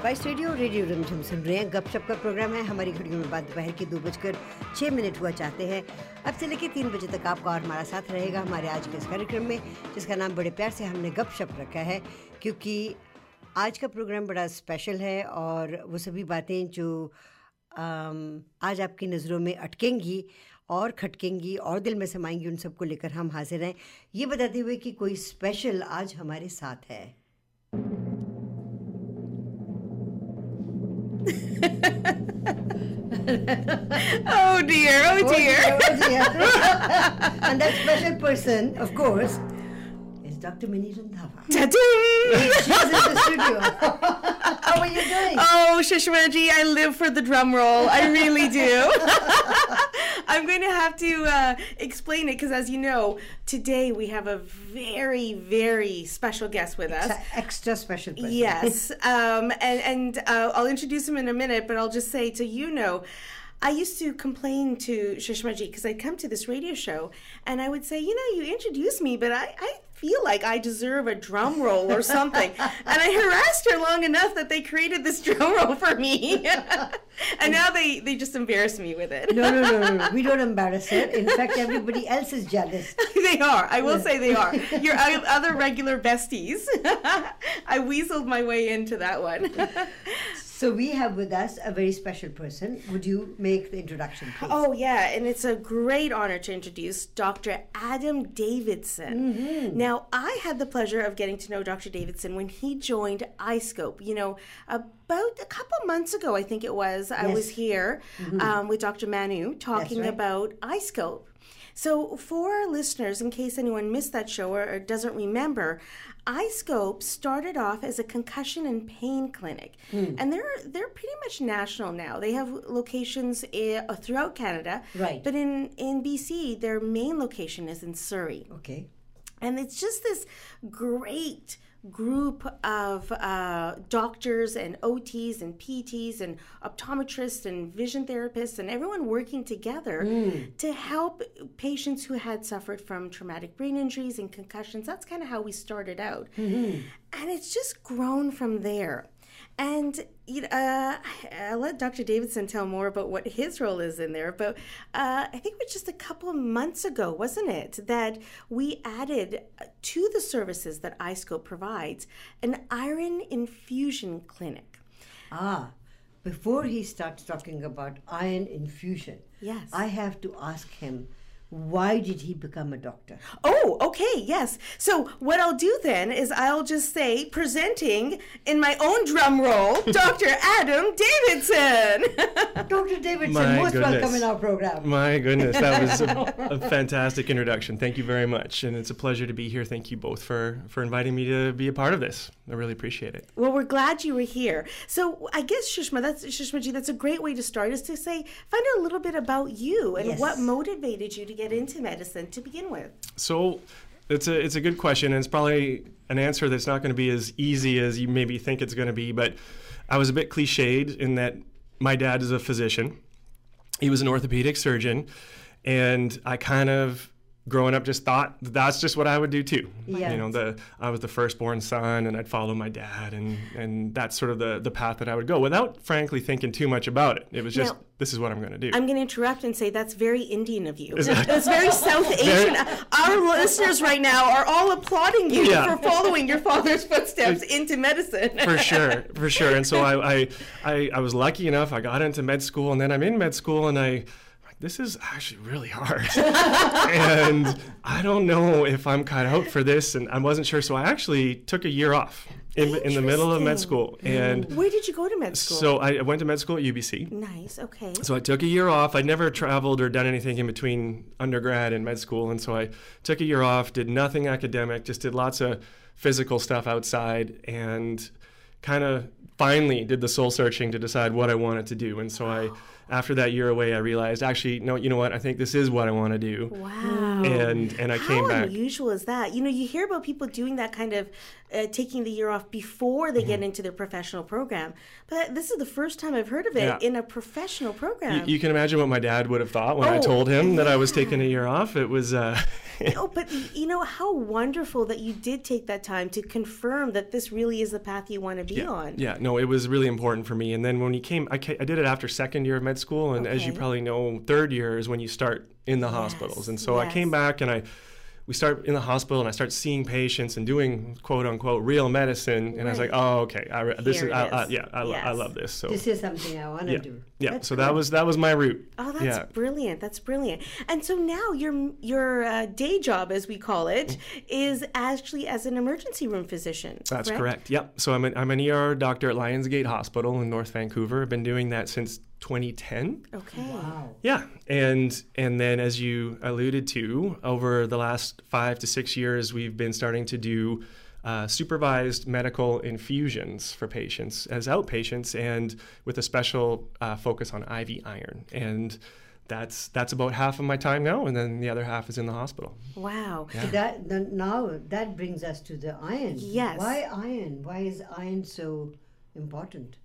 Spice Radio Radio Rimjhim सुन रहे हैं। गपशप का प्रोग्राम है। हमारी घड़ियों में बाद दोपहर के दो बजकर छः मिनट हुआ चाहते हैं। अब से लेकर तीन बजे तक आपका और हमारा साथ रहेगा हमारे आज के इस कार्यक्रम में, जिसका नाम बड़े प्यार से हमने गपशप रखा है, क्योंकि आज का प्रोग्राम बड़ा स्पेशल है और वो सभी बातें जो आज आपकी नज़रों में अटकेंगी और खटकेंगी और दिल में समाएँगी, उन सबको लेकर हम हाजिर हैं। ये बताते हुए कि कोई स्पेशल आज हमारे साथ है। oh dear, oh, oh dear. Oh dear. and that special person, of course, is Dr. Mini Randhawa. Ta-ding! She's in the studio. How are you doing? Oh, Shishmaji, I live for the drum roll. I really do. I'm going to have to uh, explain it because, as you know, today we have a very, very special guest with us. Extra special person. Yes, um, and and uh, I'll introduce him in a minute, but I'll just say to you know. I used to complain to Shishmaji because I'd come to this radio show and I would say, you know, you introduced me, but I, I feel like I deserve a drum roll or something. and I harassed her long enough that they created this drum roll for me. and now they, they just embarrass me with it. No, no, no, no. We don't embarrass it. In fact, everybody else is jealous. they are. I will say they are. Your other regular besties. I weaseled my way into that one. So we have with us a very special person. Would you make the introduction, please? Oh, yeah, and it's a great honor to introduce Dr. Adam Davidson. Now, I had the pleasure of getting to know Dr. Davidson when he joined iScope. You know, about a couple months ago, I think it was, I was Yes. here um, with Dr. Manu talking right. about iScope. So, for our listeners, in case anyone missed that show or, or doesn't remember, iScope started off as a concussion and pain clinic, hmm. and they're they're pretty much national now. They have locations i- throughout Canada, Right. But in in BC, their main location is in Surrey. Okay. And it's just this great group of uh, doctors and OTs and PTs and optometrists and vision therapists and everyone working together to help patients who had suffered from traumatic brain injuries and concussions. That's kind of how we started out. And it's just grown from there. And you know, uh, I'll let Dr. Davidson tell more about what his role is in there. But uh, I think it was just a couple of months ago, wasn't it, that we added to the services that iScope provides an iron infusion clinic. Ah, before he starts talking about iron infusion, Yes. I have to ask him, why did he become a doctor? Oh, okay, yes. So what I'll do then is I'll just say, presenting in my own drum roll, Dr. Adam Davidson. Dr. Davidson, My most welcome goodness. in our program. My goodness, that was a, a fantastic introduction. Thank you very much, and it's a pleasure to be here. Thank you both for for inviting me to be a part of this. I really appreciate it. Well, we're glad you were here. So I guess Shishma, that's Shishmaji, that's a great way to start is to say, find out a little bit about you and Yes. what motivated you to get into medicine to begin with. So, it's a it's a good question, and it's probably an answer that's not going to be as easy as you maybe think it's going to be. But I was a bit cliched in that my dad is a physician. He was an orthopedic surgeon, and I kind of growing up just thought that's just what I would do too. Yeah. You know, the I was the firstborn son, and I'd follow my dad, and and that's sort of the the path that I would go without frankly thinking too much about it. It was just Now- this is what I'm going to do. I'm going to interrupt and say that's very Indian of you. that- That's very South Asian. Our listeners right now are all applauding you Yeah. for following your father's footsteps into medicine. for sure, for sure. And so I, I, I, I was lucky enough. I got into med school, and then I'm in med school, and I, this is actually really hard, and I don't know if I'm cut out for this, and I wasn't sure. So I actually took a year off in, in the middle of med school, and Where did you go to med school? so I went to med school at UBC. nice. Okay. So I took a year off. I'd never traveled or done anything in between undergrad and med school, and so I took a year off, did nothing academic, just did lots of physical stuff outside, and kind of finally did the soul searching to decide what I wanted to do. And so I, after that year away, I realized actually, no, you know what? I think this is what I want to do. Wow. And and I How came back. How unusual is that? You know, you hear about people doing that kind of uh, taking the year off before they Mm-hmm. get into their professional program, but this is the first time I've heard of it Yeah. in a professional program. You, you can imagine what my dad would have thought when I Oh, told him that I was taking a year off. It was, uh, oh, but you know how wonderful that you did take that time to confirm that this really is the path you want to be yeah. on. Yeah, no, it was really important for me. And then when you came, I, ca- I did it after second year of med school, and as you probably know, third year is when you start in the hospitals. And so I came back and I. We start in the hospital, and I start seeing patients and doing "quote unquote" real medicine, and I was like, "Oh, okay, I, re- this Here is, I, I, yeah, I, lo- I love this." So This is something I want to yeah, do. yeah. That's So that was that was my route. Oh, that's yeah. brilliant. That's brilliant. And so now your your uh, day job, as we call it, is actually as an emergency room physician. That's correct. Yep. So I'm an, I'm an ER doctor at Lions Gate Hospital in North Vancouver. I've been doing that since 2010. Okay. Wow. Yeah, and and then as you alluded to, over the last five to six years, we've been starting to do uh, supervised medical infusions for patients as outpatients, and with a special uh, focus on IV iron. And that's that's about half of my time now, and then the other half is in the hospital. Wow. So that the, now that brings us to the iron. Yes. Why iron? Why is iron so important?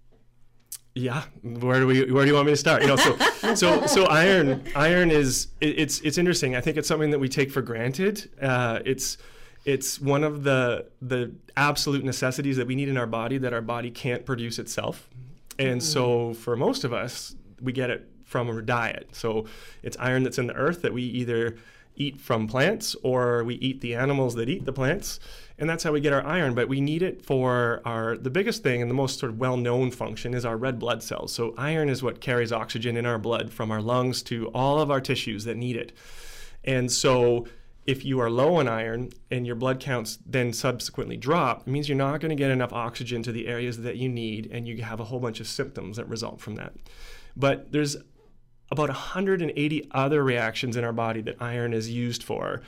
Yeah, where do we where do you want me to start? You know, so so so iron iron is it, it's it's interesting. I think it's something that we take for granted. Uh, it's it's one of the the absolute necessities that we need in our body that our body can't produce itself. And so for most of us, we get it from our diet. So it's iron that's in the earth that we either eat from plants or we eat the animals that eat the plants and that's how we get our iron but we need it for our the biggest thing and the most sort of well-known function is our red blood cells so iron is what carries oxygen in our blood from our lungs to all of our tissues that need it and so if you are low on iron and your blood counts then subsequently drop, it means you're not going to get enough oxygen to the areas that you need, and you have a whole bunch of symptoms that result from that. But there's about 180 other reactions in our body that iron is used for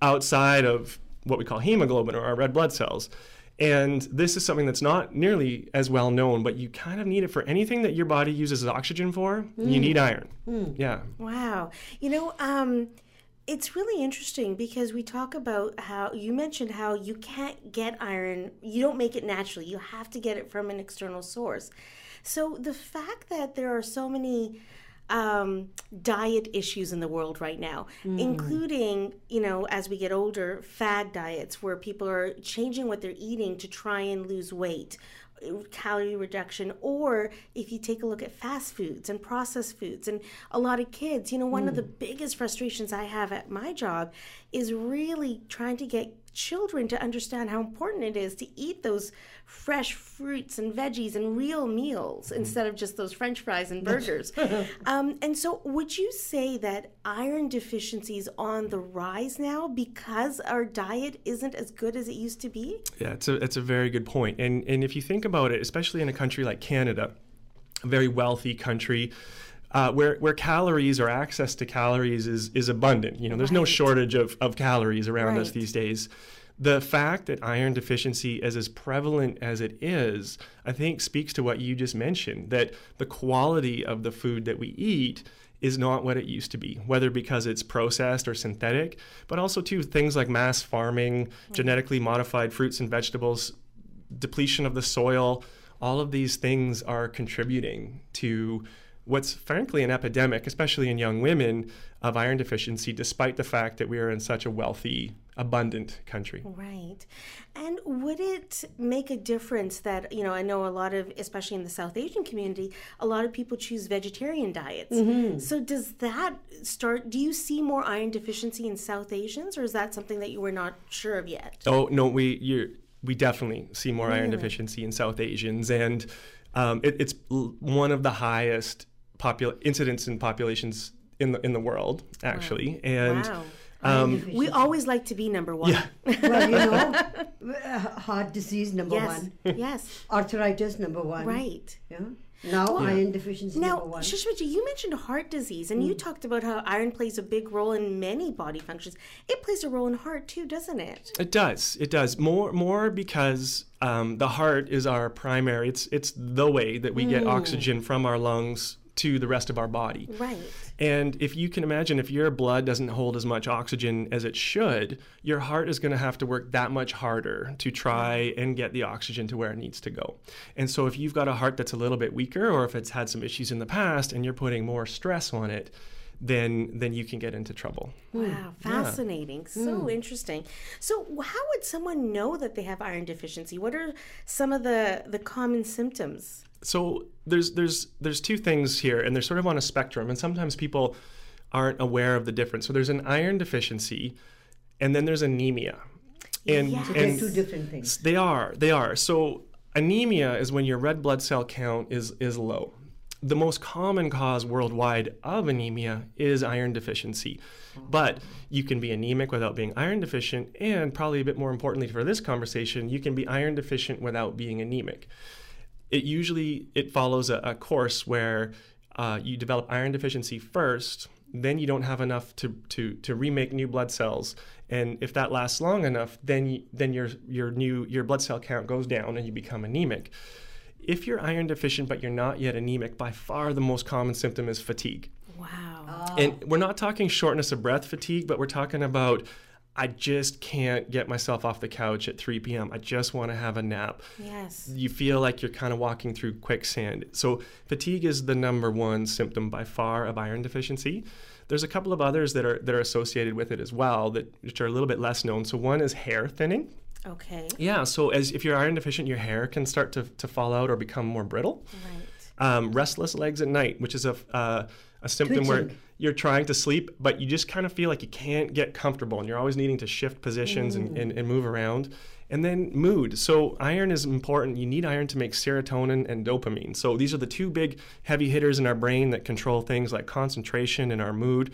outside of what we call hemoglobin or our red blood cells. And this is something that's not nearly as well known, but you kind of need it for anything that your body uses oxygen for. You need iron. Yeah. Wow. You know, um, it's really interesting because we talk about how you mentioned how you can't get iron, you don't make it naturally, you have to get it from an external source. So the fact that there are so many um, diet issues in the world right now, including, you know, as we get older, fad diets where people are changing what they're eating to try and lose weight calorie reduction or if you take a look at fast foods and processed foods and a lot of kids you know one of the biggest frustrations i have at my job is really trying to get children to understand how important it is to eat those fresh fruits and veggies and real meals instead of just those french fries and burgers um, and so would you say that iron deficiency is on the rise now because our diet isn't as good as it used to be Yeah, it's a it's a very good point. And and if you think about it, especially in a country like Canada, a very wealthy country. Uh, where, where calories or access to calories is, is abundant. You know, there's no shortage of, of calories around us these days. The fact that iron deficiency is as prevalent as it is, I think speaks to what you just mentioned, that the quality of the food that we eat is not what it used to be, whether because it's processed or synthetic, but also too things like mass farming, genetically modified fruits and vegetables, depletion of the soil, all of these things are contributing to what's frankly an epidemic, especially in young women, of iron deficiency, despite the fact that we are in such a wealthy, abundant country. Right. And would it make a difference that, you know, I know a lot of, especially in the South Asian community, a lot of people choose vegetarian diets. So does that start, do you see more iron deficiency in South Asians or is that something that you were not sure of yet? Oh no, we you we definitely see more iron deficiency in South Asians, and um, it, it's one of the highest popul- incidents in populations in the in the world, actually. And wow. um, We always like to be number one. yeah, well, you know, uh, heart disease number Yes. one, yes. arthritis number one. Right. Yeah. Now iron deficiency Now, number one. Shishmaji, you mentioned heart disease, and you talked about how iron plays a big role in many body functions. It plays a role in heart too, doesn't it? It does. It does more more because um, the heart is our primary. It's it's the way that we get oxygen from our lungs to the rest of our body. Right. And if you can imagine, if your blood doesn't hold as much oxygen as it should, your heart is going to have to work that much harder to try and get the oxygen to where it needs to go. And so, if you've got a heart that's a little bit weaker, or if it's had some issues in the past and you're putting more stress on it, then then you can get into trouble. Wow, hmm. fascinating. So hmm. interesting. So, how would someone know that they have iron deficiency? What are some of the the common symptoms? So there's there's there's two things here, and they're sort of on a spectrum, and sometimes people aren't aware of the difference. So there's an iron deficiency, and then there's anemia, and Yeah. So they're and two different things. they are they are. So anemia is when your red blood cell count is is low. The most common cause worldwide of anemia is iron deficiency. But you can be anemic without being iron deficient and probably a bit more importantly for this conversation, you can be iron deficient without being anemic. It usually it follows a, a course where uh, you develop iron deficiency first then you don't have enough to, to, to remake new blood cells. And if that lasts long enough then then your your new your blood cell count goes down and you become anemic if you're iron deficient but you're not yet anemic by far the most common symptom is fatigue Wow. Oh. and we're not talking shortness of breath fatigue, but we're talking about I just can't get myself off the couch at 3 p.m. I just want to have a nap. Yes. You feel like you're kind of walking through quicksand. So, fatigue is the number one symptom by far of iron deficiency. There's a couple of others that are that are associated with it as well that which are a little bit less known. So one is hair thinning. Okay. Yeah, so as if you're iron deficient, your hair can start to, to fall out or become more brittle Right. um, restless legs at night, which is a, uh, a symptom where you're trying to sleep, but you just kind of feel like you can't get comfortable and you're always needing to shift positions and, and, and move around. And then mood. So, iron is important. You need iron to make serotonin and dopamine. So, these are the two big heavy hitters in our brain that control things like concentration and our mood.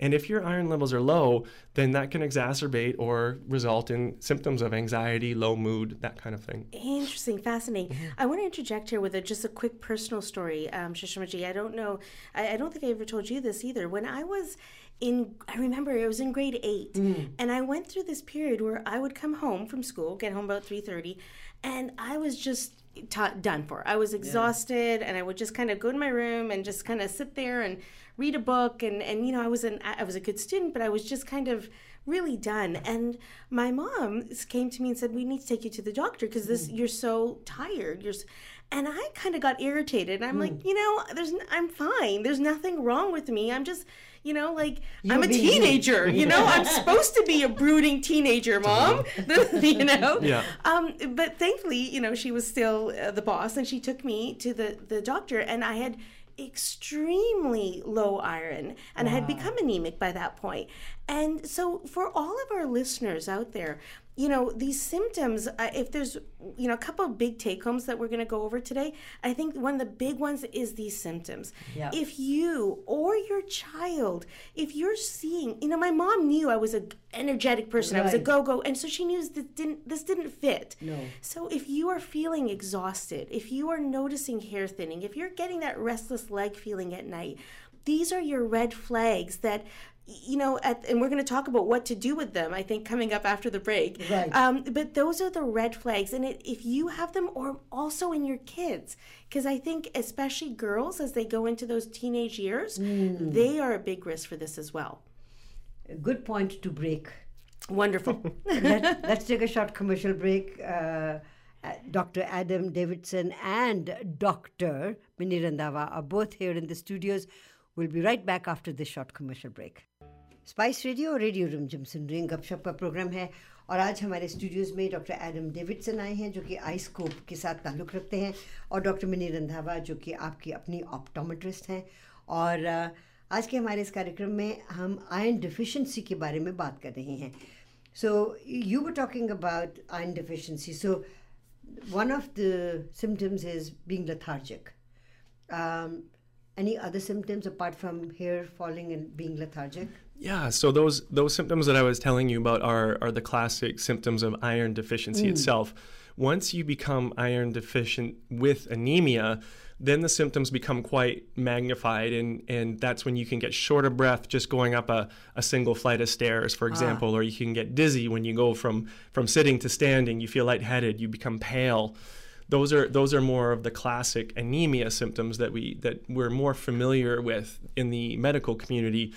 And if your iron levels are low, then that can exacerbate or result in symptoms of anxiety, low mood, that kind of thing. Interesting, fascinating. I want to interject here with a, just a quick personal story, um, Shishmaji. I don't know, I, I don't think I ever told you this either. When I was in, I remember it was in grade eight, and I went through this period where I would come home from school, get home about three thirty, and I was just ta done for. I was exhausted, and I would just kind of go to my room and just kind of sit there and read a book, and and you know I was an I was a good student, but I was just kind of really done. And my mom came to me and said, "We need to take you to the doctor because this you're so tired. You're." s-" And I kind of got irritated. I'm like, you know, there's I'm fine. There's nothing wrong with me. I'm just, you know, like I'm a you. teenager. You know, I'm supposed to be a brooding teenager, mom. you know. Yeah. Um, but thankfully, you know, she was still uh, the boss, and she took me to the the doctor, and I had extremely low iron and I had become anemic by that point. And so for all of our listeners out there, you know, these symptoms, uh, if there's, you know, a couple of big take homes that we're going to go over today, I think one of the big ones is these symptoms. Yeah. If you or your child, if you're seeing, you know, my mom knew I was an energetic person, I was a go go, and so she knew this didn't, this didn't fit. No. So if you are feeling exhausted, if you are noticing hair thinning, if you're getting that restless leg feeling at night, these are your red flags that you know at, and we're going to talk about what to do with them i think coming up after the break Right. um, but those are the red flags and it, if you have them or also in your kids because i think especially girls as they go into those teenage years they are a big risk for this as well A good point to break. wonderful Let, let's take a short commercial break. Uh, uh, Dr. Adam Davidson and Dr. Mini Randhawa are both here in the studios. We'll be right back after this short commercial break. Spice Radio और radio Rimjhim सुन रहे गपशप का programme है। और आज हमारे studios में डॉक्टर एडम डेविडसन आए हैं जो कि आईस्कोप के साथ ताल्लुक़ रखते हैं। और डॉक्टर मिनी रंधावा जो कि आपकी अपनी ऑप्टोमेट्रिस्ट हैं। और आज के हमारे इस कार्यक्रम में हम आयन डिफिशेंसी के बारे में बात कर रहे हैं। So you were talking about iron deficiency so one of the symptoms is being lethargic. Um, any other symptoms apart from hair falling and being lethargic? Yeah, so those those symptoms that I was telling you about are are the classic symptoms of iron deficiency mm. itself. Once you become iron deficient with anemia, then the symptoms become quite magnified and and that's when you can get short of breath just going up a, a single flight of stairs, for ah. example, or you can get dizzy when you go from from sitting to standing, you feel lightheaded, you become pale. Those are those are more of the classic anemia symptoms that we that we're more familiar with in the medical community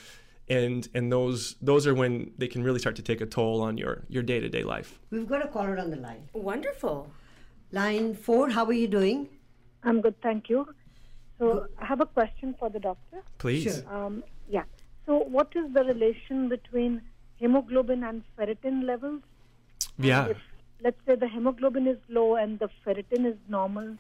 and and those those are when they can really start to take a toll on your your day-to-day life We've got a caller on the line. wonderful Line four, how are you doing? I'm good, thank you. So I have a question for the doctor. please Sure. Um, yeah. So, what is the relation between hemoglobin and ferritin levels? Yeah. If, let's say the hemoglobin is low and the ferritin is normal,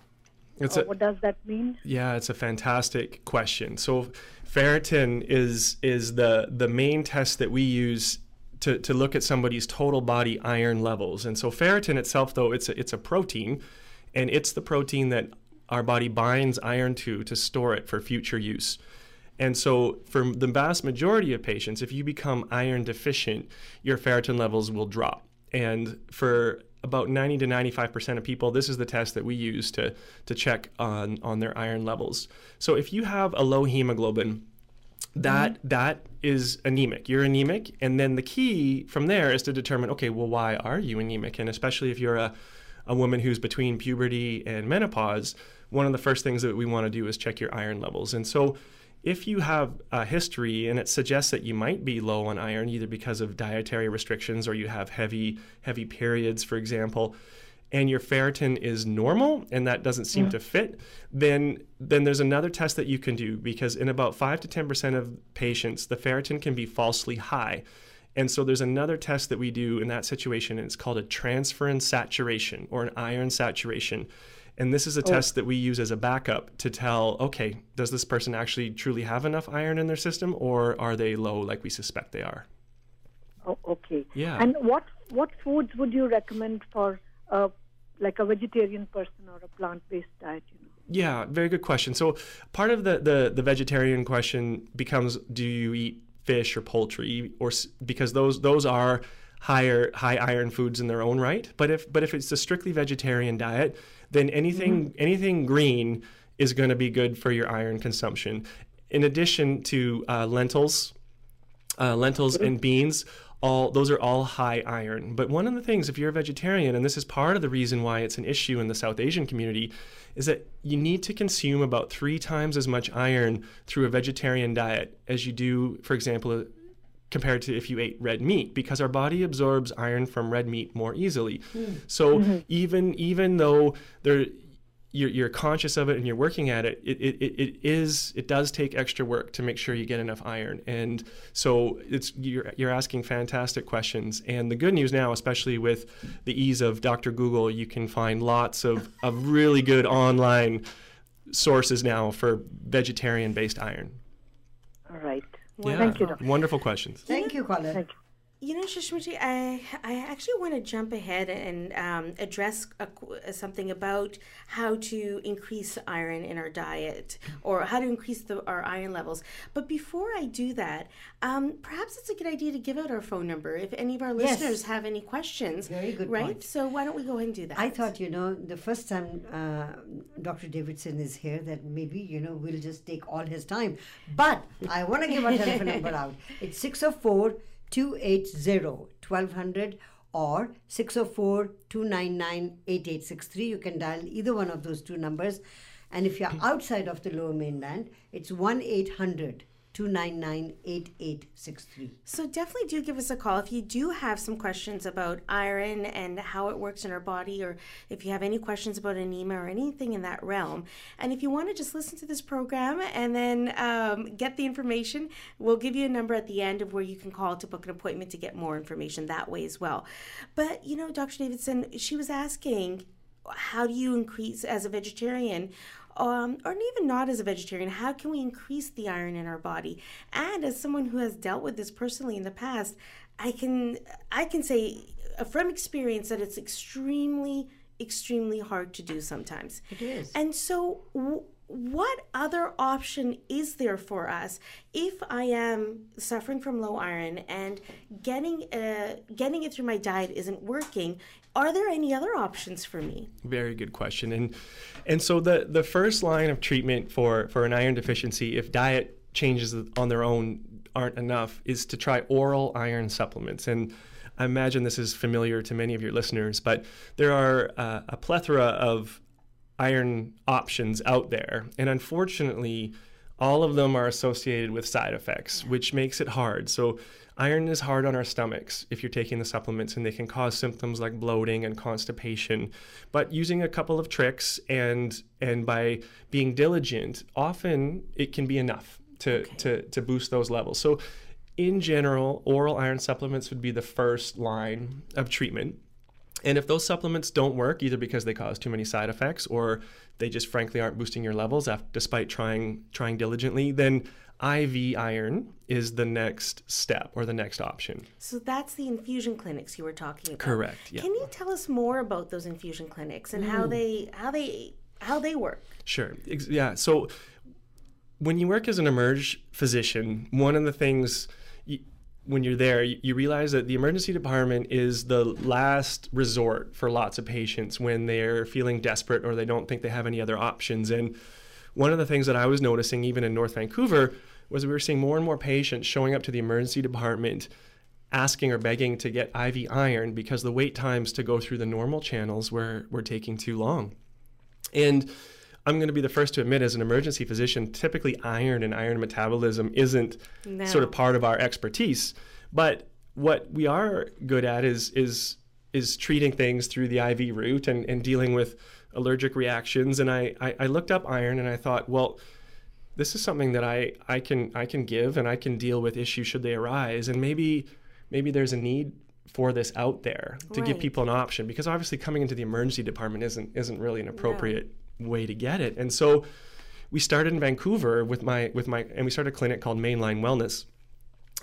It's uh, a, what does that mean? Yeah, it's a fantastic question. So ferritin is is the the main test that we use to, to look at somebody's total body iron levels. And so ferritin itself though it's a, it's a protein and it's the protein that our body binds iron to to store it for future use. And so, for the vast majority of patients, if you become iron deficient, your ferritin levels will drop. And for about 90 to 95% of people, this is the test that we use to, to check on, on their iron levels. So, if you have a low hemoglobin, that mm-hmm. that is anemic. You're anemic, and then the key from there is to determine, okay, well, why are you anemic? And especially if you're a a woman who's between puberty and menopause, one of the first things that we want to do is check your iron levels. And so, if you have a history and it suggests that you might be low on iron, either because of dietary restrictions or you have heavy heavy periods, for example, and your ferritin is normal and that doesn't seem mm. to fit, then then there's another test that you can do because in about five to ten percent of patients, the ferritin can be falsely high. And so there's another test that we do in that situation, and it's called a transferrin saturation or an iron saturation. And this is a test that we use as a backup to tell, okay, does this person actually truly have enough iron in their system, or are they low like we suspect they are? Oh, okay. Yeah. And what what foods would you recommend for uh, like a vegetarian person or a plant-based diet? You know? Yeah, very good question. So part of the, the, the vegetarian question becomes do you eat fish or poultry or because those those are higher high iron foods in their own right. But if but if it's a strictly vegetarian diet, then anything anything green is going to be good for your iron consumption. In addition to uh, lentils, uh, lentils and beans all those are all high iron. But one of the things if you're a vegetarian and this is part of the reason why it's an issue in the south asian community is that you need to consume about three times as much iron through a vegetarian diet as you do for example compared to if you ate red meat because our body absorbs iron from red meat more easily hmm. so mm-hmm. even even though there you're, you're conscious of it and you're working at it, it, it, it, it is it does take extra work to make sure you get enough iron. And so it's you're, you're asking fantastic questions. And the good news now, especially with the ease of Dr. Google, you can find lots of, of really good online sources now for vegetarian based iron. All right. Yeah. Thank you, doctor. Wonderful questions. Thank you, caller. Thank you. You know, Shishmaji, I, I actually want to jump ahead and um, address a, something about how to increase iron in our diet or how to increase the, our iron levels. But before I do that, um, perhaps it's a good idea to give out our phone number if any of our Yes. listeners have any questions. Very good Right? point. So why don't we go ahead and do that? I thought, you know, the first time uh, Dr. Davidson is here, that maybe, you know, we'll just take all his time. But I want to give our telephone number out. It's 604 280 1200 or 604 299 8863. You can dial either one of those two numbers. And if you're outside of the lower mainland, it's 1 800 299 8863. So definitely do give us a call if you do have some questions about iron and how it works in our body, or if you have any questions about anemia or anything in that realm. And if you want to just listen to this program and then um, get the information, we'll give you a number at the end of where you can call to book an appointment to get more information that way as well. But you know, Dr. Davidson, she was asking, how do you increase as a vegetarian? Um, or even not as a vegetarian, how can we increase the iron in our body? And as someone who has dealt with this personally in the past, I can I can say uh, from experience that it's extremely extremely hard to do sometimes. It is. And so w- what other option is there for us if I am suffering from low iron and getting uh, getting it through my diet isn't working? Are there any other options for me? Very good question. And and so the the first line of treatment for for an iron deficiency, if diet changes on their own aren't enough, is to try oral iron supplements. And I imagine this is familiar to many of your listeners, but there are uh, a plethora of iron options out there, and unfortunately. All of them are associated with side effects, which makes it hard. So, iron is hard on our stomachs if you're taking the supplements, and they can cause symptoms like bloating and constipation. But using a couple of tricks and and by being diligent, often it can be enough. to, to, to boost those levels. So, in general, oral iron supplements would be the first line of treatment. And if those supplements don't work, either because they cause too many side effects or they just frankly aren't boosting your levels after, despite trying trying diligently, then IV iron is the next step or the next option. So that's the infusion clinics you were talking about. Correct. Yeah. Can you tell us more about those infusion clinics and how they how they how they work? Sure. Yeah. So when you work as an emerge physician, one of the things you, when you're there, you, you realize that the emergency department is the last resort for lots of patients when they're feeling desperate or they don't think they have any other options. And one of the things that I was noticing, even in North Vancouver, was we were seeing more and more patients showing up to the emergency department asking or begging to get IV iron because the wait times to go through the normal channels were, were taking too long. And I'm going to be the first to admit, as an emergency physician, typically iron and iron metabolism isn't No. sort of part of our expertise. But what we are good at is is is treating things through the IV route and, and dealing with allergic reactions. And I, I, I looked up iron and I thought, well, this is something that I, I can I can give and I can deal with issues should they arise. And maybe maybe there's a need for this out there to give people an option because obviously coming into the emergency department isn't isn't really an appropriate way to get it. And so we started in Vancouver with my with my and we started a clinic called Mainline Wellness.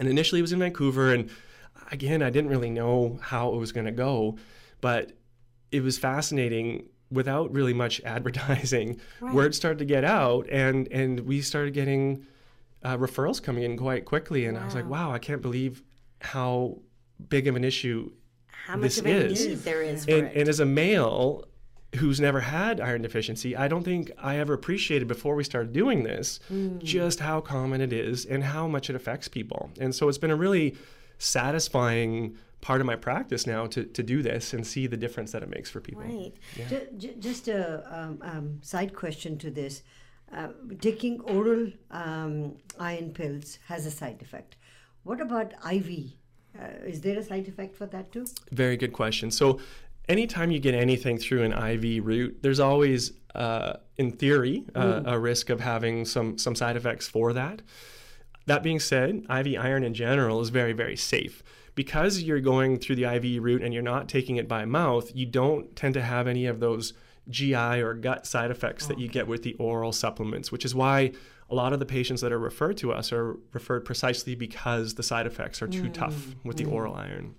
And initially it was in Vancouver and again I didn't really know how it was going to go, but it was fascinating without really much advertising. Right. Word started to get out and and we started getting uh, referrals coming in quite quickly and I was like, wow, I can't believe how big of an issue How much This is. need there is for and, it? and as a male who's never had iron deficiency, I don't think I ever appreciated before we started doing this Hmm. just how common it is and how much it affects people. And so it's been a really satisfying part of my practice now to, to do this and see the difference that it makes for people. right. Ju- ju- just a um, um, side question to this. Uh, taking oral um, iron pills has a side effect. What about IV? Uh, is there a side effect for that too? Very good question. So, anytime you get anything through an IV route, there's always, uh, in theory, uh, a risk of having some some side effects for that. That being said, IV iron in general is very very safe because you're going through the IV route and you're not taking it by mouth. You don't tend to have any of those GI or gut side effects that you get with the oral supplements, which is why a lot of the patients that are referred to us are referred precisely because the side effects are too tough with the oral iron.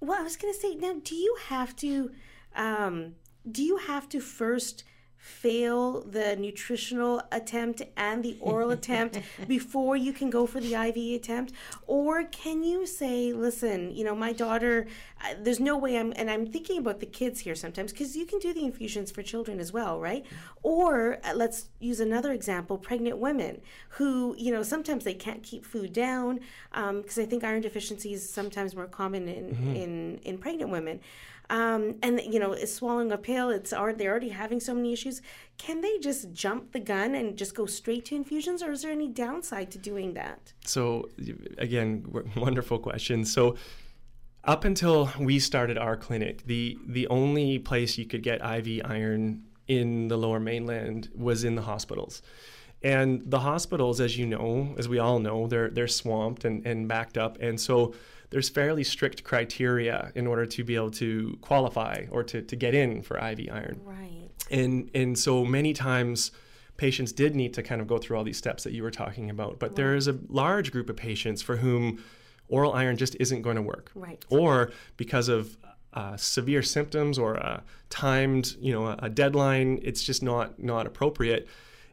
Well, I was going to say now, do you have to, um, do you have to first fail the nutritional attempt and the oral attempt before you can go for the IV attempt, or can you say, listen, you know, my daughter, uh, there's no way I'm, and I'm thinking about the kids here sometimes because you can do the infusions for children as well, right? Or uh, let's use another example: pregnant women who, you know, sometimes they can't keep food down because I think iron deficiency is sometimes more common in in, in pregnant women. Um, and you know, is swallowing a pill. It's already they're already having so many issues. Can they just jump the gun and just go straight to infusions, or is there any downside to doing that? So, again, wonderful question. So, up until we started our clinic, the the only place you could get IV iron in the Lower Mainland was in the hospitals. And the hospitals, as you know, as we all know, they're they're swamped and, and backed up. And so there's fairly strict criteria in order to be able to qualify or to, to get in for IV iron Right. and and so many times patients did need to kind of go through all these steps that you were talking about but there is a large group of patients for whom oral iron just isn't going to work Right. or because of uh, severe symptoms or a timed you know a, a deadline it's just not not appropriate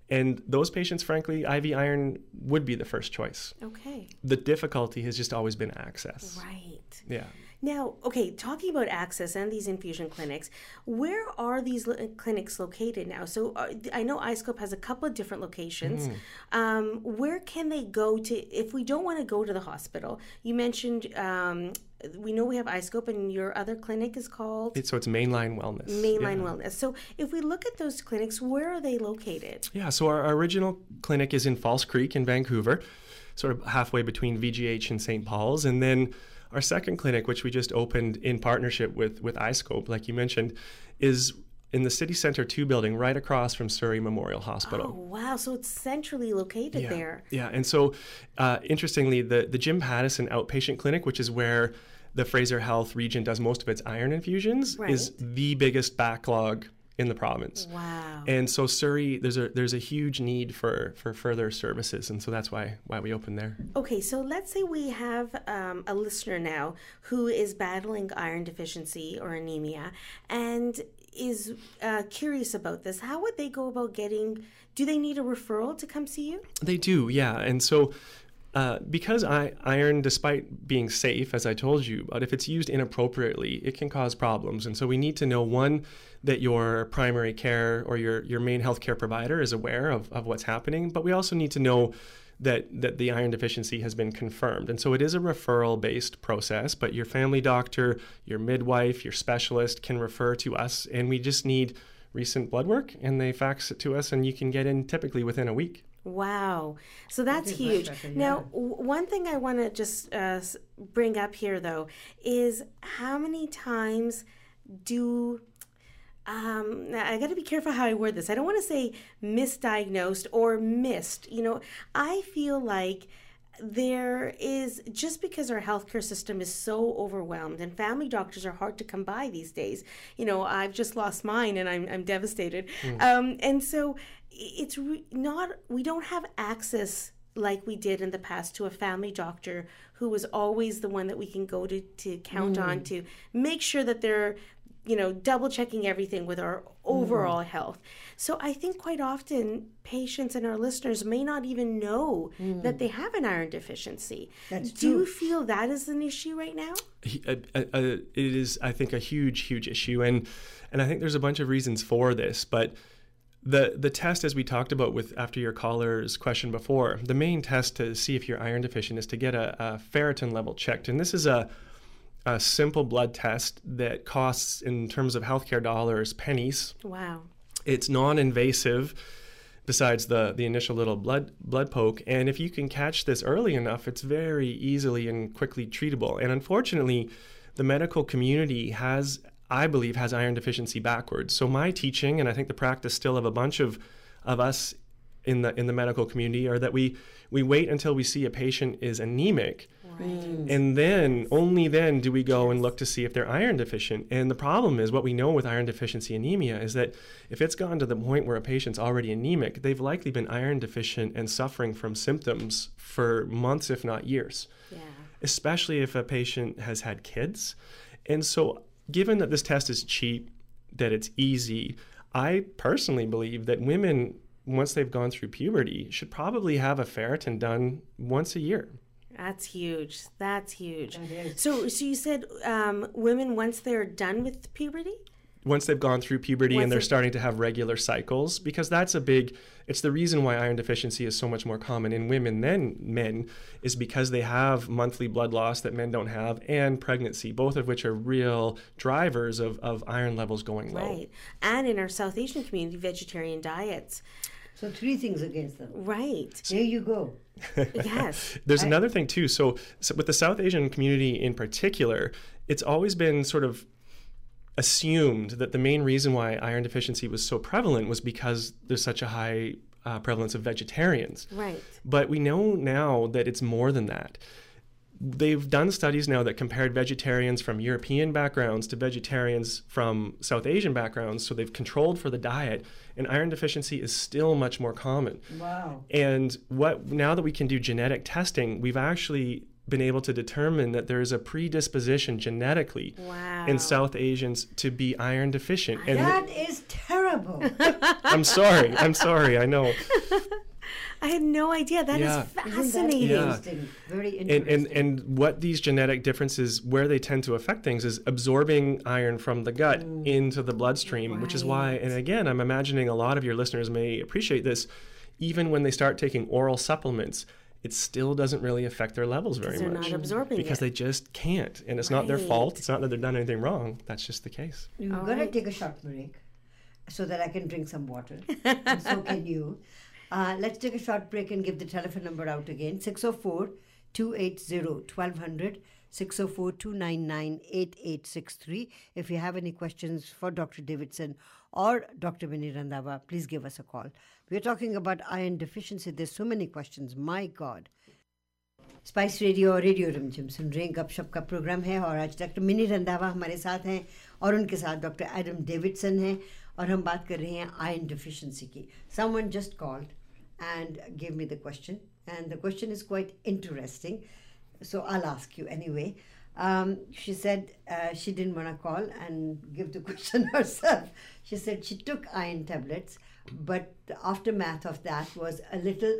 and those patients frankly iv iron would be the first choice Okay. the difficulty has just always been access Right. Yeah Now, okay, talking about access and these infusion clinics, where are these li- clinics located now? So uh, I know iScope has a couple of different locations. Um, where can they go to if we don't want to go to the hospital? You mentioned um, we know we have iScope, and your other clinic is called It- so it's mainline wellness Mainline Yeah. Wellness. So if we look at those clinics, where are they located? Yeah, so our, our original clinic is in False Creek in Vancouver, sort of halfway between VGH and St. Paul's. And then our second clinic, which we just opened in partnership with, with iScope, like you mentioned, is in the City Center 2 building right across from Surrey Memorial Hospital. Oh, wow. So it's centrally located yeah. there. Yeah, and so uh, interestingly, the, the Jim Pattison Outpatient Clinic, which is where the Fraser Health region does most of its iron infusions, is the biggest backlog in the province. Wow. And so Surrey, there's a there's a huge need for for further services, and so that's why why we opened there. Okay, so let's say we have um, a listener now who is battling iron deficiency or anemia and is uh, curious about this. How would they go about getting? Do they need a referral to come see you? They do, yeah. And so, uh, because I, iron, despite being safe, as I told you, but if it's used inappropriately, it can cause problems. And so, we need to know one that your primary care or your your main healthcare provider is aware of, of what's happening. But we also need to know that that the iron deficiency has been confirmed. And so, it is a referral based process. But your family doctor, your midwife, your specialist can refer to us, and we just need recent blood work, and they fax it to us, and you can get in typically within a week. Wow. So that's huge. Now, w- one thing I want to just uh, bring up here, though, is how many times do. Um, I got to be careful how I word this. I don't want to say misdiagnosed or missed. You know, I feel like there is just because our healthcare system is so overwhelmed and family doctors are hard to come by these days. You know, I've just lost mine and I'm, I'm devastated. Um, and so it's re- not, we don't have access like we did in the past to a family doctor who was always the one that we can go to to count on to make sure that they're you know double checking everything with our overall health. So i think quite often patients and our listeners may not even know that they have an iron deficiency. That's do you feel that is an issue right now? Uh, uh, uh, it is, I think, a huge, huge issue, and and I think there's a bunch of reasons for this. But the the test, as we talked about with after your caller's question before, the main test to see if you're iron deficient is to get a, a ferritin level checked, and this is a a simple blood test that costs, in terms of healthcare dollars, pennies. wow It's non-invasive. Besides the the initial little blood blood poke, and if you can catch this early enough, it's very easily and quickly treatable. And unfortunately, the medical community has, I believe, has iron deficiency backwards. So my teaching, and I think the practice still of a bunch of of us in the in the medical community, are that we we wait until we see a patient is anemic, and then only then do we go and look to see if they're iron deficient. And the problem is what we know with iron deficiency anemia is that if it's gone to the point where a patient's already anemic, they've likely been iron deficient and suffering from symptoms for months, if not years yeah especially if a patient has had kids. And so, given that this test is cheap, that it's easy, I personally believe that women, once they've gone through puberty, should probably have a ferritin done once a year. that's huge that's huge That is. so so you said um, women once they're done with puberty Once they've gone through puberty Once and they're they- starting to have regular cycles, because that's a big, it's the reason why iron deficiency is so much more common in women than men, is because they have monthly blood loss that men don't have and pregnancy, both of which are real drivers of, of iron levels going low. right and in our south asian community vegetarian diets So three things against them. right There you go. yes There's another thing too. So, so with the South Asian community in particular, it's always been sort of assumed that the main reason why iron deficiency was so prevalent was because there's such a high uh, prevalence of vegetarians. right But we know now that it's more than that. They've done studies now that compared vegetarians from European backgrounds to vegetarians from South Asian backgrounds. So they've controlled for the diet, and iron deficiency is still much more common. Wow. And what now that we can do genetic testing, we've actually been able to determine that there is a predisposition genetically wow in South Asians to be iron deficient. And That is terrible. I'm sorry, I'm sorry, I know. I had no idea. That is Yeah. Isn't that fascinating. Yeah. interesting? Very interesting. and and what these genetic differences where they tend to affect things is absorbing iron from the gut mm. into the bloodstream, which is why and again I'm imagining a lot of your listeners may appreciate this even when they start taking oral supplements it still doesn't really affect their levels very they're much not absorbing because it. they just can't and it's not their fault it's not that they've done anything wrong that's just the case I'm All going right. to take a short break so that I can drink some water. and so can you. Uh, let's take a short break and give the telephone number out again 604 280 1200. 604 299 8863. If you have any questions for Dr. Davidson or Dr. Mini Randhawa, please give us a call. We're talking about iron deficiency. There's so many questions. My God. Spice radio और radio Rimjhim सुन रहे हैं गपशप का programme है और आज doctor mini Randhawa हमारे साथ हैं और उनके साथ डॉक्टर एडम डेविडसन हैं और हम बात कर रहे हैं आयरन डिफिशिएंसी की someone just called and give me the question and the question is quite interesting so I'll ask you anyway. Um, she said uh, she didn't want to call and give the question herself. She said she took iron tablets, but the aftermath of that was a little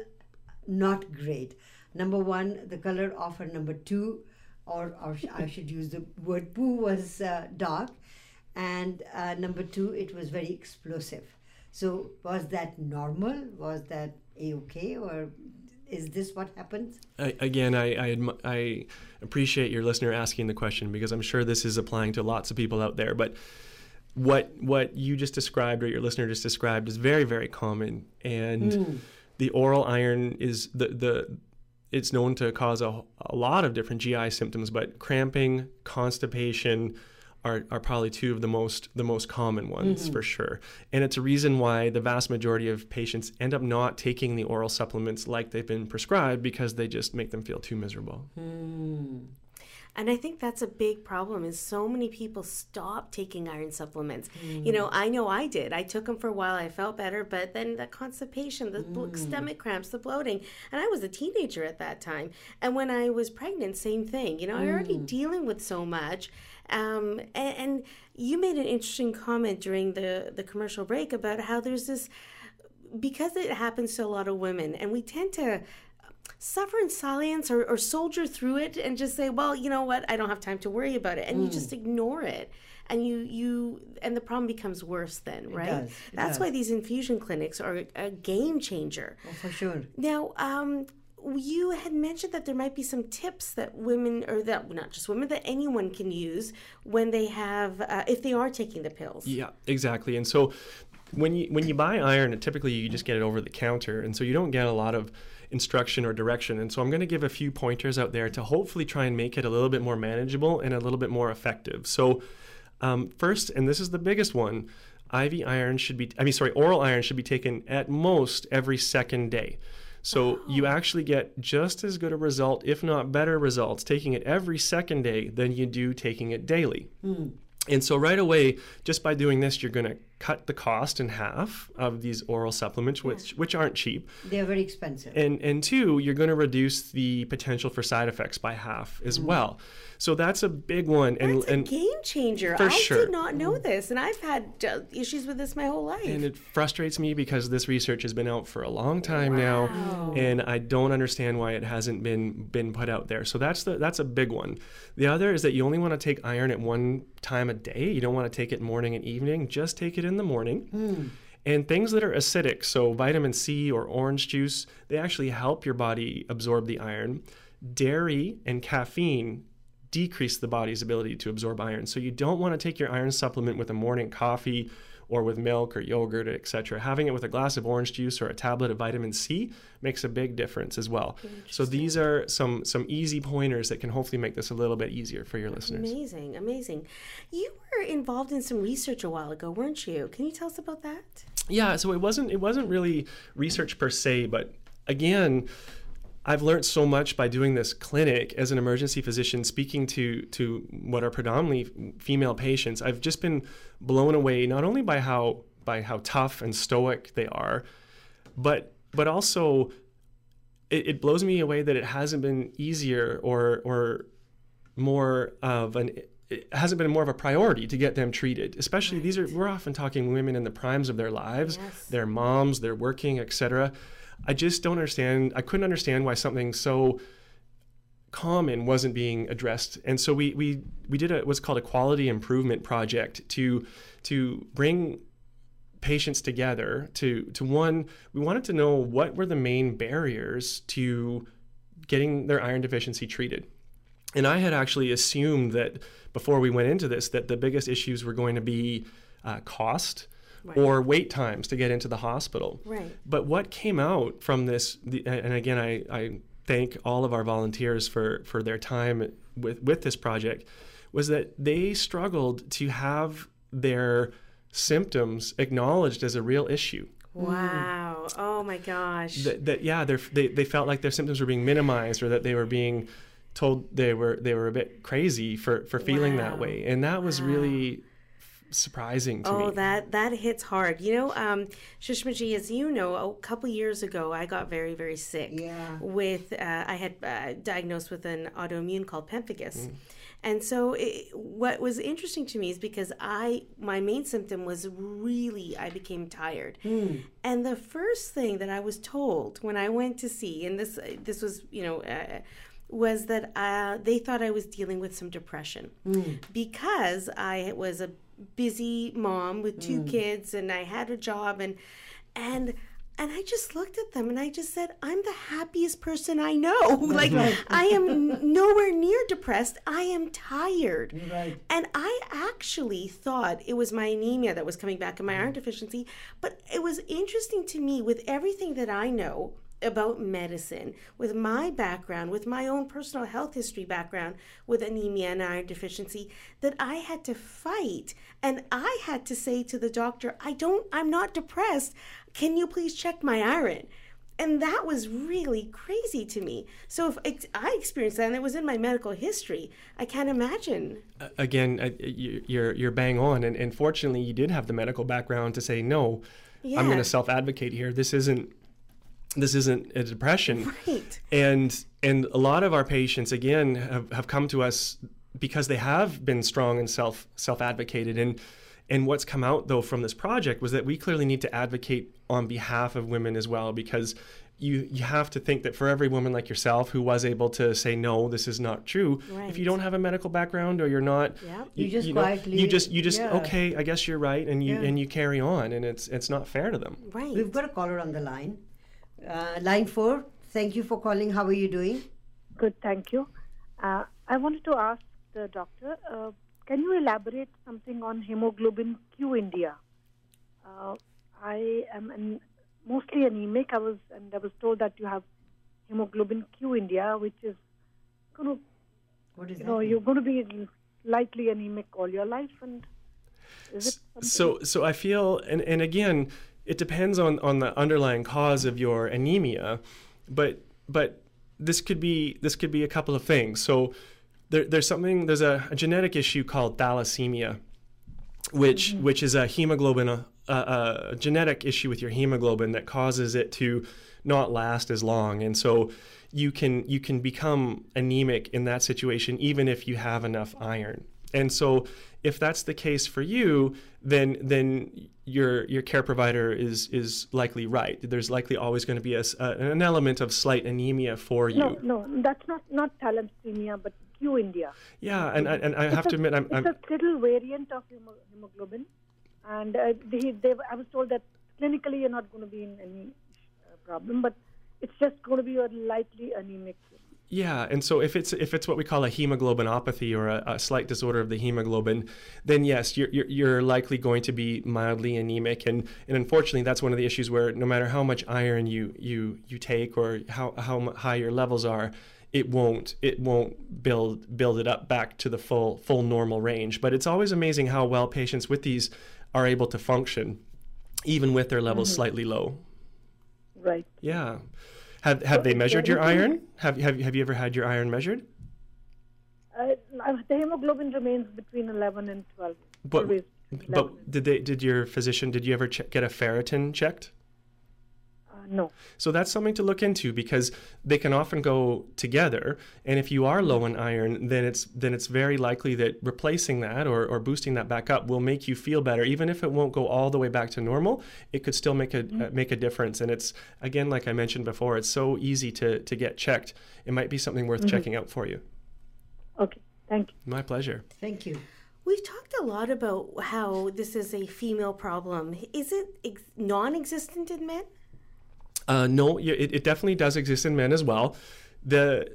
not great. Number one, the color of her number two, or, or I should use the word poo, was uh, dark. And uh, number two, it was very explosive. So, was that normal? Was that a okay? Or is this what happens? I, again, I, I, I appreciate your listener asking the question because I'm sure this is applying to lots of people out there. But what what you just described or your listener just described is very very common, and hmm. the oral iron is the the it's known to cause a, a lot of different GI symptoms, but cramping, constipation are, are probably two of the most the most common ones mm-hmm. for sure. And it's a reason why the vast majority of patients end up not taking the oral supplements like they've been prescribed because they just make them feel too miserable. Hmm. And I think that's a big problem is so many people stop taking iron supplements. You know, mm. I know I did. I took them for a while. I felt better, but then the constipation, the blo- mm. stomach cramps, the bloating, and I was a teenager at that time. And when I was pregnant, same thing. You know, I'm already mm. dealing with so much. Um, and, and you made an interesting comment during the the commercial break about how there's this because it happens to a lot of women, and we tend to suffer in silence or, or soldier through it and just say, well, you know what, I don't have time to worry about it, and you just ignore it. And you, you, and the problem becomes worse then, right? does, it That's does. why these infusion clinics are a game changer. Oh, for sure. Now, um, you had mentioned that there might be some tips that women, or that not just women, that anyone can use when they have, uh, if they are taking the pills. Yeah, exactly. And so when you when you buy iron, typically you just get it over the counter, and so you don't get a lot of instruction or direction. And so I'm going to give a few pointers out there to hopefully try and make it a little bit more manageable and a little bit more effective. So um, first, and this is the biggest one, IV iron should be I mean sorry, oral iron should be taken at most every second day. So you actually get just as good a result, if not better results, taking it every second day than you do taking it daily. And so right away, just by doing this, you're going to cut the cost in half of these oral supplements, which which aren't cheap. They're very expensive. And and two, you're going to reduce the potential for side effects by half as mm-hmm. well. So that's a big one. And That's a and game changer. I sure. did not know this, and I've had issues with this my whole life. and it frustrates me because this research has been out for a long time now and I don't understand why it hasn't been been put out there. So that's the that's a big one. The other is that you only want to take iron at one time a day. You don't want to take it morning and evening. Just take it in the morning. Hmm. And things that are acidic, so vitamin C or orange juice, they actually help your body absorb the iron. Dairy and caffeine decrease the body's ability to absorb iron. So you don't want to take your iron supplement with a morning coffee or with milk or yogurt, etc. Having it with a glass of orange juice or a tablet of vitamin C makes a big difference as well. So these are some some easy pointers that can hopefully make this a little bit easier for your listeners. Amazing, amazing. You were involved in some research a while ago, weren't you? Can you tell us about that? Yeah, so it wasn't it wasn't really research per se, but again, I've learned so much by doing this clinic as an emergency physician, speaking to to what are predominantly female patients. I've just been blown away not only by how by how tough and stoic they are, but but also it, it blows me away that it hasn't been easier or or more of an it hasn't been more of a priority to get them treated especially these are we're often talking women in the primes of their lives Yes. they're moms they're working etc i just don't understand i couldn't understand why something so common wasn't being addressed. And so we we we did a what's called a quality improvement project to to bring patients together to to one we wanted to know what were the main barriers to getting their iron deficiency treated. And I had actually assumed that before we went into this that the biggest issues were going to be uh, cost or wait times to get into the hospital. Right. But what came out from this, the, and again, I, I thank all of our volunteers for, for their time with, with this project, was that they struggled to have their symptoms acknowledged as a real issue. Wow. Oh my gosh. That, that yeah, they they felt like their symptoms were being minimized or that they were being told they were they were a bit crazy for for feeling that way, and that was really surprising to Oh, me. Oh, that that hits hard. You know, um, Shishmaji, as you know, a couple years ago, I got very, very sick. Yeah. With uh, I had uh, diagnosed with an autoimmune called pemphigus, Mm. and so it, what was interesting to me is because I my main symptom was really I became tired, and the first thing that I was told when I went to see, and this this was you know. Uh, was that uh, they thought I was dealing with some depression because I was a busy mom with two mm. kids and I had a job and and and I just looked at them and I just said, I'm the happiest person I know. like I am nowhere near depressed. I am tired. Right. And I actually thought it was my anemia that was coming back and my mm. iron deficiency. But it was interesting to me with everything that I know about medicine, with my background, with my own personal health history background with anemia and iron deficiency, that I had to fight. And I had to say to the doctor, I don't, I'm not depressed. Can you please check my iron? And that was really crazy to me. So if ex- I experienced that and it was in my medical history, I can't imagine. Again, uh, you- you're you're bang on, and, and fortunately, you did have the medical background to say no. I'm going to self advocate here. This isn't this isn't a depression. Right. and and a lot of our patients again have, have come to us because they have been strong and self self advocated and and what's come out though from this project was that we clearly need to advocate on behalf of women as well because you you have to think that for every woman like yourself who was able to say no this is not true if you don't have a medical background or you're not Yep. You just know, quietly- you just you just yeah. okay I guess you're right and you Yeah. and you carry on and it's it's not fair to them Right. We've got a caller on the line. Uh, line four. Thank you for calling. How are you doing? Good, thank you. Uh, I wanted to ask the doctor, uh, can you elaborate something on hemoglobin Q India? Uh, I am an, mostly anemic. I was and I was told that you have hemoglobin Q India, which is going to, What is you that? know, you're going to be likely anemic all your life, and is it so so i feel and, and again it depends on on the underlying cause of your anemia but but this could be this could be a couple of things so there, there's something there's a, a genetic issue called thalassemia which mm-hmm. which is a hemoglobin a, a, a genetic issue with your hemoglobin that causes it to not last as long. And so you can you can become anemic in that situation even if you have enough iron and so if that's the case for you then then your your care provider is is likely right there's likely always going to be a, a- an element of slight anemia for you no, no, that's not not thalassemia, but Q India. yeah and, I- and i have It's to admit i'm, it's I'm a little variant of hemoglobin, and uh, they, they, I was told that clinically you're not going to be in any uh, problem, but it's just going to be a lightly anemic. Yeah, and so if it's if it's what we call a hemoglobinopathy or a, a slight disorder of the hemoglobin, then yes, you're, you're you're likely going to be mildly anemic, and and unfortunately, that's one of the issues where no matter how much iron you you you take or how how high your levels are, it won't it won't build build it up back to the full full normal range. But it's always amazing how well patients with these are able to function, even with their levels mm-hmm. slightly low. Right. Yeah. Have have they measured your iron? Have have have you ever had your iron measured? Uh, the hemoglobin remains between 11 and 12. But 11. but did they did your physician did you ever get a ferritin checked? No. So that's something to look into because they can often go together. And if you are low in iron, then it's then it's very likely that replacing that or, or boosting that back up will make you feel better. Even if it won't go all the way back to normal, it could still make a uh, make a difference. And it's again, like I mentioned before, it's so easy to to get checked. It might be something worth checking out for you. Okay. Thank you. My pleasure. Thank you. We've talked a lot about how this is a female problem. Is it ex- non existent in men? Uh, no, it, it definitely does exist in men as well. The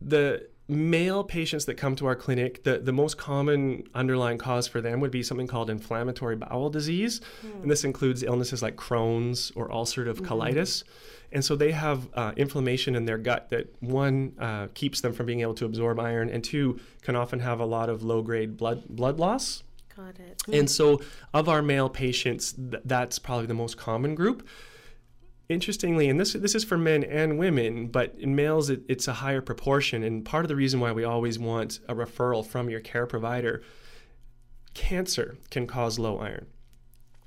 the male patients that come to our clinic, the, the most common underlying cause for them would be something called inflammatory bowel disease. And this includes illnesses like Crohn's or ulcerative colitis. And so they have uh, inflammation in their gut that one uh, keeps them from being able to absorb iron, and two can often have a lot of low grade blood blood loss. Got it. And so, of our male patients, th- that's probably the most common group. Interestingly, and this this is for men and women, but in males it, it's a higher proportion. And part of the reason why we always want a referral from your care provider, cancer can cause low iron.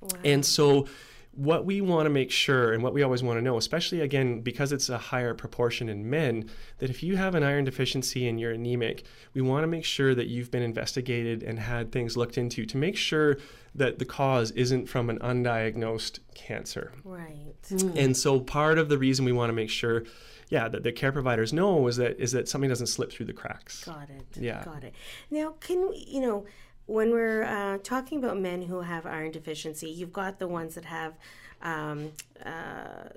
Wow. And so, what we want to make sure, and what we always want to know, especially again because it's a higher proportion in men, that if you have an iron deficiency and you're anemic, we want to make sure that you've been investigated and had things looked into to make sure that the cause isn't from an undiagnosed cancer. Right. And so, part of the reason we want to make sure, yeah, that the care providers know is that is that something doesn't slip through the cracks. Got it. Yeah. Got it. Now, can we, you know, when we're uh, talking about men who have iron deficiency, you've got the ones that have um, uh,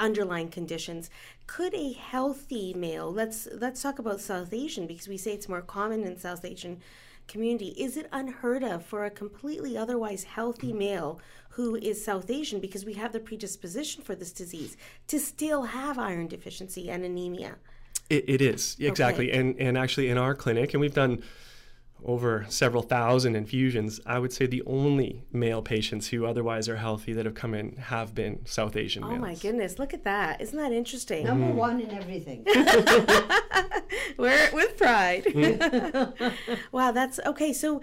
underlying conditions. Could a healthy male, let's let's talk about South Asian because we say it's more common in South Asian community. Is it unheard of for a completely otherwise healthy male who is South Asian because we have the predisposition for this disease to still have iron deficiency and anemia? It, it is exactly, Okay. and and actually in our clinic, and we've done over several thousand infusions. I would say the only male patients who otherwise are healthy that have come in have been South Asian Oh males. my goodness, look at that. Isn't that interesting? Number one in everything. We're with pride. Mm. wow, that's okay. So,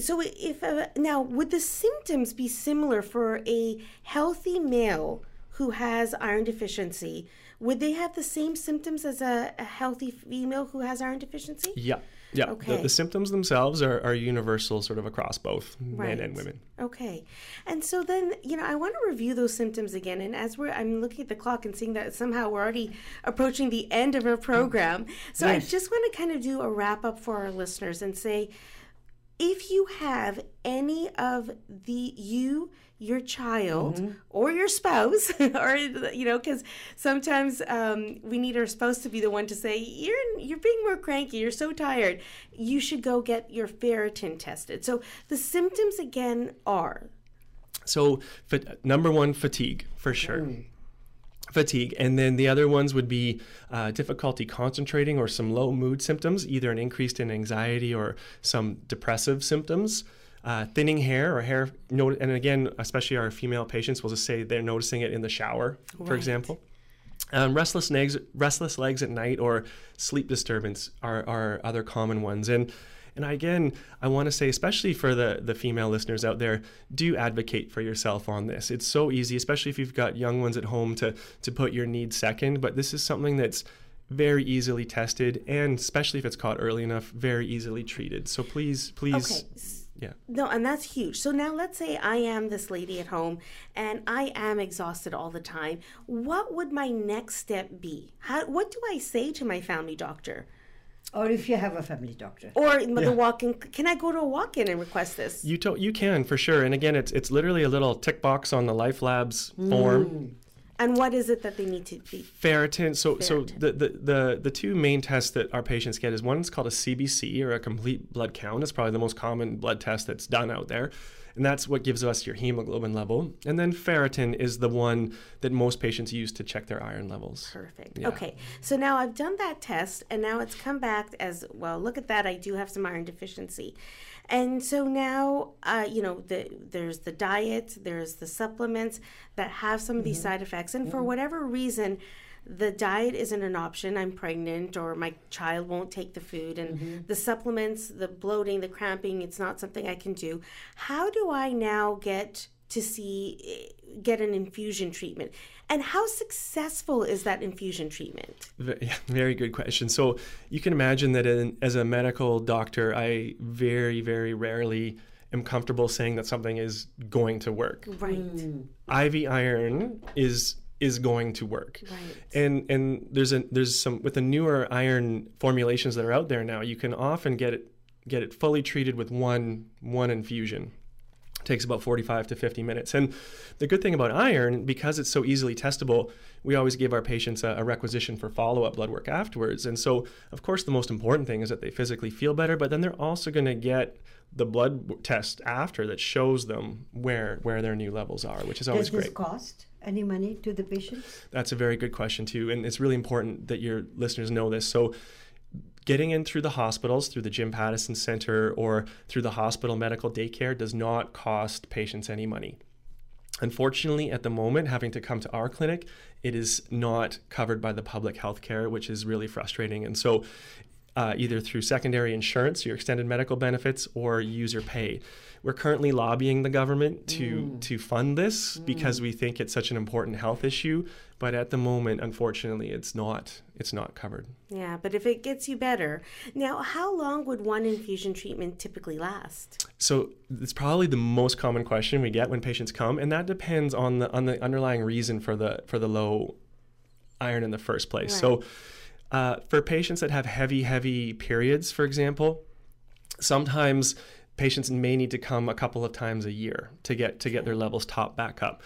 so if uh, now would the symptoms be similar for a healthy male who has iron deficiency? Would they have the same symptoms as a, a healthy female who has iron deficiency? Yeah, yeah. The, Okay. the symptoms themselves are, are universal, sort of across both Right. men and women. Okay. And so then, you know, I want to review those symptoms again. And as we're, I'm looking at the clock and seeing that somehow we're already approaching the end of our program. So I just want to kind of do a wrap up for our listeners and say, if you have any of the you your child or your spouse or you know because sometimes um, we need our spouse to be the one to say you're you're being more cranky you're so tired you should go get your ferritin tested so the symptoms again are So, fa- number one, fatigue for sure. Fatigue. And then the other ones would be uh, difficulty concentrating or some low mood symptoms, either an increase in anxiety or some depressive symptoms. Uh, thinning hair or hair, no- and again, especially our female patients will just say they're noticing it in the shower, for example. Um, restless legs, restless legs at night, or sleep disturbance are, are other common ones. And and again, I want to say, especially for the the female listeners out there, do advocate for yourself on this. It's so easy, especially if you've got young ones at home, to to put your needs second. But this is something that's very easily tested, and especially if it's caught early enough, very easily treated. So please, please, okay yeah. no and that's huge. So now let's say i am this lady at home and i am exhausted all the time. What would my next step be? How what do i say to my family doctor? Or if you have a family doctor. or the walk-in can i go to a walk-in and request this? You to, you can for sure, and again, it's it's literally a little tick box on the Life Labs form. Mm. And what is it that they need to be Ferritin. So, so the, the, the, the two main tests that our patients get is one's called a CBC or a complete blood count. It's probably the most common blood test that's done out there. And that's what gives us your hemoglobin level. And then ferritin is the one that most patients use to check their iron levels. Perfect. Yeah. Okay. So now I've done that test and now it's come back as well. Look at that. I do have some iron deficiency. And so now, uh, you know, the, there's the diet, there's the supplements that have some of these mm-hmm. side effects. And for mm-hmm. whatever reason, the diet isn't an option. I'm pregnant or my child won't take the food. And mm-hmm. the supplements, the bloating, the cramping, it's not something I can do. How do I now get to see, eh, get an infusion treatment? And how successful is that infusion treatment? Very good question. So you can imagine that in, as a medical doctor, I very, very rarely am comfortable saying that something is going to work. Right. Mm. IV iron is is going to work. Right. And and there's a there's some with the newer iron formulations that are out there now, you can often get it get it fully treated with one one infusion. Takes about 45 to 50 minutes. And the good thing about iron, because it's so easily testable, we always give our patients a, a requisition for follow-up blood work afterwards. And so, of course, the most important thing is that they physically feel better, but then they're also going to get the blood test after that shows them where where their new levels are, which is always Does this great. cost any money to the patient? That's a very good question too, and it's really important that your listeners know this. So, getting in through the hospitals, through the Jim Pattison Center, or through the hospital medical daycare does not cost patients any money. Unfortunately, at the moment, having to come to our clinic, it is not covered by the public health care, which is really frustrating. And so, uh, either through secondary insurance, your extended medical benefits, or user pay. We're currently lobbying the government to to fund this because we think it's such an important health issue. But at the moment, unfortunately, it's not it's not covered. Yeah, but if it gets you better. Now, how long would one infusion treatment typically last? So it's probably the most common question we get when patients come, and that depends on the on the underlying reason for the for the low iron in the first place. So uh, for patients that have heavy heavy periods, for example, sometimes patients may need to come a couple of times a year to get to get their levels top back up.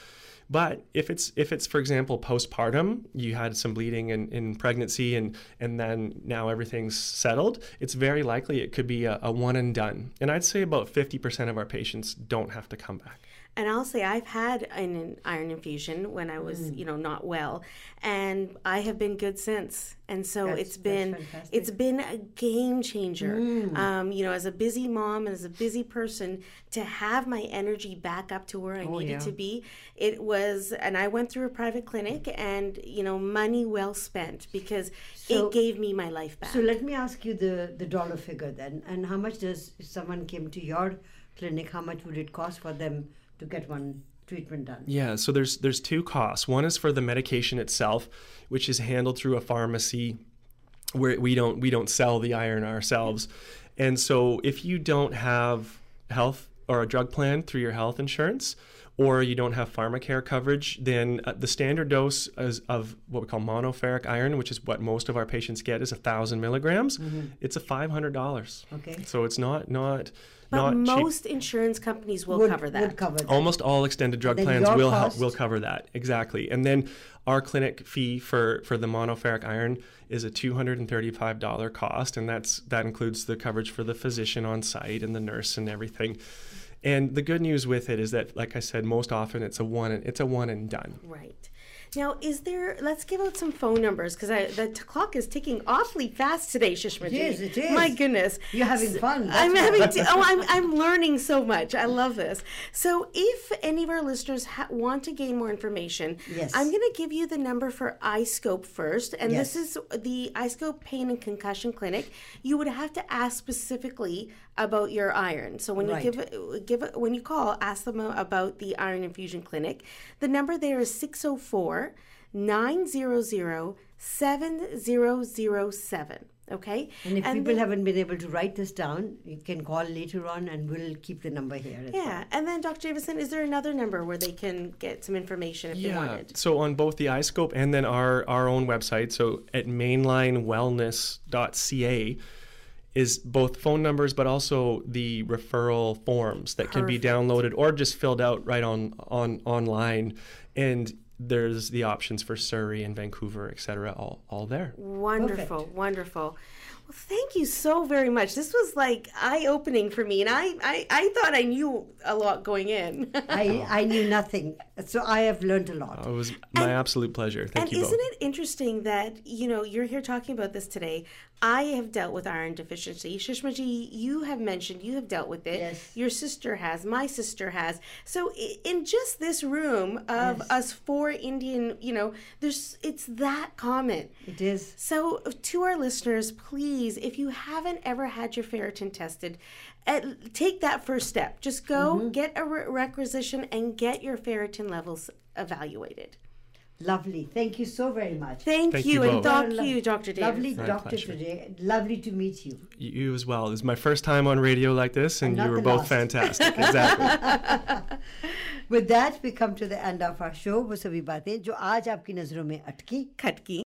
But if it's if it's for example postpartum, you had some bleeding in, in pregnancy and and then now everything's settled, it's very likely it could be a, a one and done. And I'd say about fifty percent of our patients don't have to come back. And I'll say I've had an iron infusion when I was, Mm. you know, not well, and I have been good since. And so That's- it's been it's been a game changer. Mm. Um, you know, as a busy mom and as a busy person, to have my energy back up to where I needed Oh, yeah. to be, it was. And I went through a private clinic, and you know, money well spent because So- it gave me my life back. So let me ask you the, the dollar figure then. And how much does, if someone came to your clinic, how much would it cost for them to get one treatment done? Yeah, so there's there's two costs. One is for the medication itself, which is handled through a pharmacy where we don't we don't sell the iron ourselves. And so if you don't have health or a drug plan through your health insurance or you don't have pharmacare coverage, then uh, the standard dose is of what we call monoferric iron, which is what most of our patients get, is a thousand milligrams. It's a five hundred dollars. Okay. So it's not not but not cheap. most insurance companies will would, cover that. Would cover that. Almost all extended drug plans will help will cover that exactly. And then our clinic fee for for the monoferric iron is a two hundred and thirty five dollar cost, and that's that includes the coverage for the physician on site and the nurse and everything. And the good news with it is that, like I said, most often it's a one it's a one and done. Right. Now, is there? Let's give out some phone numbers because the t- clock is ticking awfully fast today, Shishma. It is, it is. My goodness, You're having fun, that's I'm having. To, oh, I'm I'm learning so much. I love this. So, if any of our listeners ha- want to gain more information, Yes. I'm going to give you the number for iScope first, and this is the iScope Pain and Concussion Clinic. You would have to ask specifically about your iron. So when Right. you give give when you call, ask them about the Iron Infusion Clinic. The number there is 604 900 7007. Okay? And if people then- haven't been able to write this down, you can call later on and we'll keep the number here. as well. yeah, and then Dr. Davidson, is there another number where they can get some information if they Yeah. wanted? So on both the iScope and then our our own website, so at mainlinewellness.ca is both phone numbers but also the referral forms that can be downloaded or just filled out right on on online and there's the options for Surrey and Vancouver, et cetera, all, all there. Wonderful, wonderful. Well, thank you so very much. This was like eye opening for me, and I, I, I thought I knew a lot going in. I, I knew nothing, so I have learned a lot. It was my absolute pleasure. Thank and you And isn't both. it interesting that you know you're here talking about this today? I have dealt with iron deficiency. Shishmaji, you have mentioned you have dealt with it. Yes. Your sister has. My sister has. So in just this room of Yes. us four Indian, you know, there's it's that common. It is. So, to our listeners, please, if you haven't ever had your ferritin tested, at, take that first step. Just go Mm-hmm. get a re- requisition and get your ferritin levels evaluated. Lovely. Thank you so very much. Thank, Thank you, you and both. thank Lo- you, Dr. Davis. Lovely My doctor pleasure. today. Lovely to meet you. You, you as well. This is my first time on radio like this, and And you not were the both last. fantastic. Exactly. With that, we come to the end of our show. वो सभी बातें जो आज आपकी नज़रों में अटकी खटकी